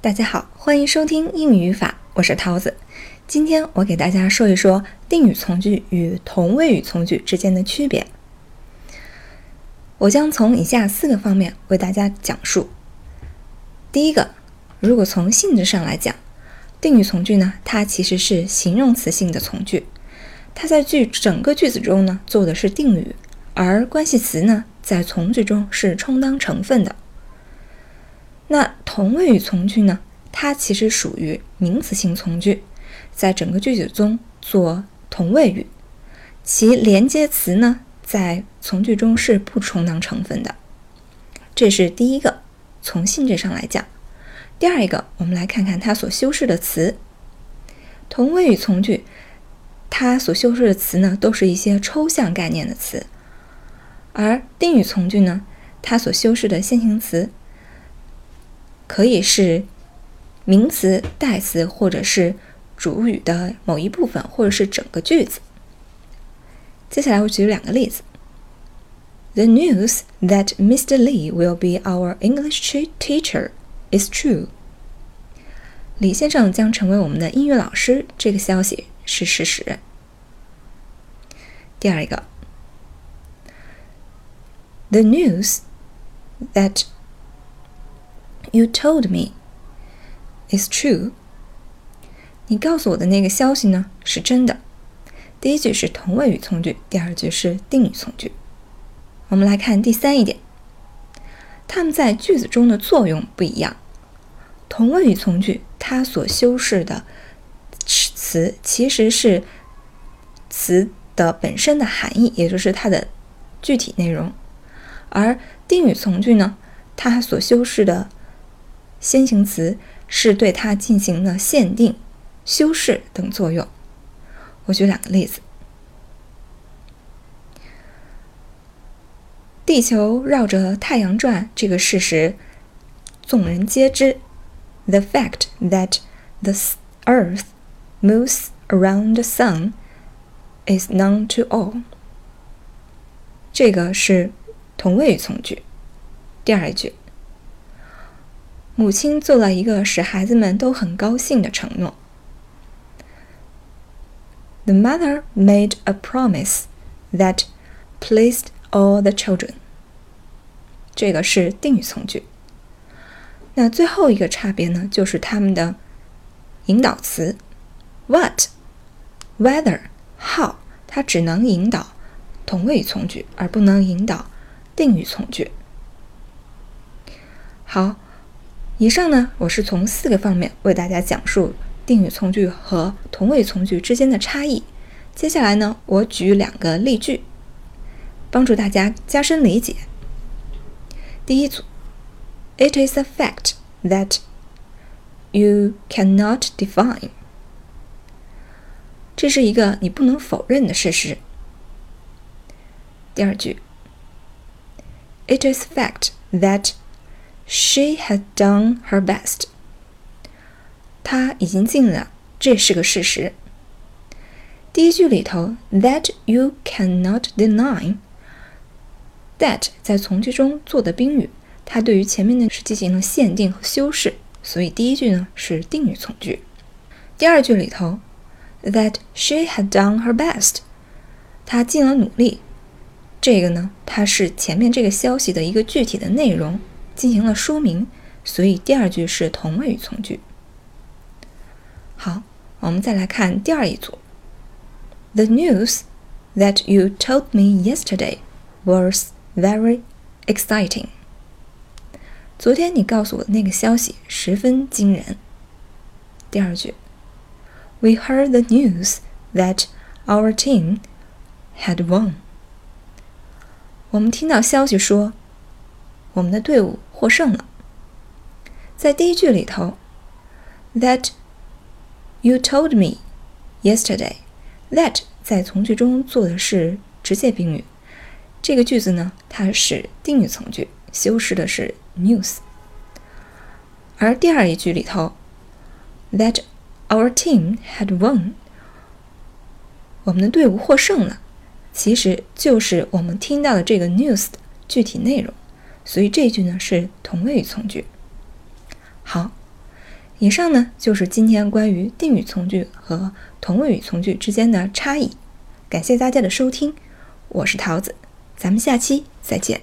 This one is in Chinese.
大家好，欢迎收听英语语法，我是桃子。今天我给大家说一说定语从句与同位语从句之间的区别。我将从以下四个方面为大家讲述。第一个，如果从性质上来讲，定语从句呢，它其实是形容词性的从句，它在句整个句子中呢做的是定语，而关系词呢在从句中是充当成分的。那同位语从句呢？它其实属于名词性从句，在整个句子中做同位语，其连接词呢，在从句中是不充当成分的。这是第一个，从性质上来讲。第二一个，我们来看看它所修饰的词。同位语从句，它所修饰的词呢，都是一些抽象概念的词，而定语从句呢，它所修饰的先行词。可以是名词、代词，或者是主语的某一部分，或者是整个句子。接下来我举两个例子：The news that Mr. Lee will be our English teacher is true。李先生将成为我们的英语老师，这个消息是事实。第二个：The news that You told me it's true。你告诉我的那个消息呢是真的。第一句是同位语从句，第二句是定语从句。我们来看第三一点，它们在句子中的作用不一样。同位语从句它所修饰的词其实是词的本身的含义，也就是它的具体内容，而定语从句呢，它所修饰的。先行词是对它进行了限定、修饰等作用。我举两个例子：地球绕着太阳转这个事实，众人皆知。The fact that the Earth moves around the sun is known to all。这个是同位语从句。第二句。母亲做了一个使孩子们都很高兴的承诺。The mother made a promise that pleased all the children。这个是定语从句。那最后一个差别呢，就是它们的引导词，what、whether、how，它只能引导同位语从句，而不能引导定语从句。好。以上呢，我是从四个方面为大家讲述定语从句和同位从句之间的差异。接下来呢，我举两个例句，帮助大家加深理解。第一组，It is a fact that you cannot define。这是一个你不能否认的事实。第二句，It is fact that She had done her best。她已经尽了，这是个事实。第一句里头，that you cannot deny，that 在从句中做的宾语，它对于前面的是进行了限定和修饰，所以第一句呢是定语从句。第二句里头，that she had done her best，她尽了努力，这个呢它是前面这个消息的一个具体的内容。进行了说明，所以第二句是同位语从句。好，我们再来看第二一组。The news that you told me yesterday was very exciting。昨天你告诉我的那个消息十分惊人。第二句，We heard the news that our team had won。我们听到消息说，我们的队伍。 获胜了。在第一句里头，that you told me yesterday，that 在从句中做的是直接宾语。这个句子呢，它是定语从句，修饰的是 news。而第二一句里头，that our team had won，我们的队伍获胜了，其实就是我们听到的这个 news 的具体内容。所以这句呢是同位语从句。好，以上呢就是今天关于定语从句和同位语从句之间的差异。感谢大家的收听，我是桃子，咱们下期再见。